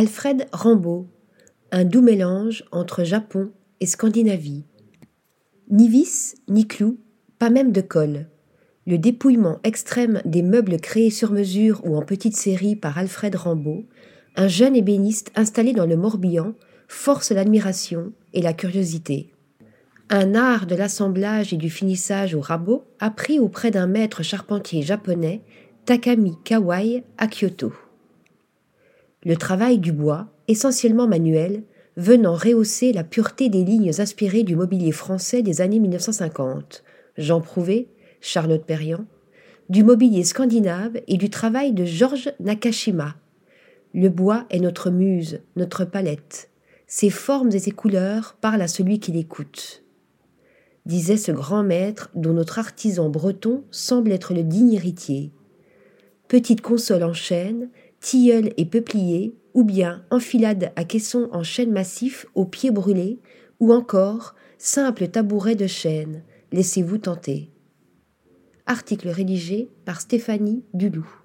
Alfred Rambaud, un doux mélange entre Japon et Scandinavie. Ni vis, ni clous, pas même de colle. Le dépouillement extrême des meubles créés sur mesure ou en petite série par Alfred Rambaud, un jeune ébéniste installé dans le Morbihan, force l'admiration et la curiosité. Un art de l'assemblage et du finissage au rabot appris auprès d'un maître charpentier japonais, Takami Kawai à Kyoto. Le travail du bois, essentiellement manuel, venant rehausser la pureté des lignes aspirées du mobilier français des années 1950, Jean Prouvé, Charlotte Perriand, du mobilier scandinave et du travail de Georges Nakashima. Le bois est notre muse, notre palette. Ses formes et ses couleurs parlent à celui qui l'écoute disait ce grand maître dont notre artisan breton semble être le digne héritier. Petite console en chêne, tilleul et peuplier, ou bien enfilade à caisson en chêne massif aux pieds brûlés, ou encore simple tabouret de chêne. Laissez-vous tenter. Article rédigé par Stéphanie Dulou.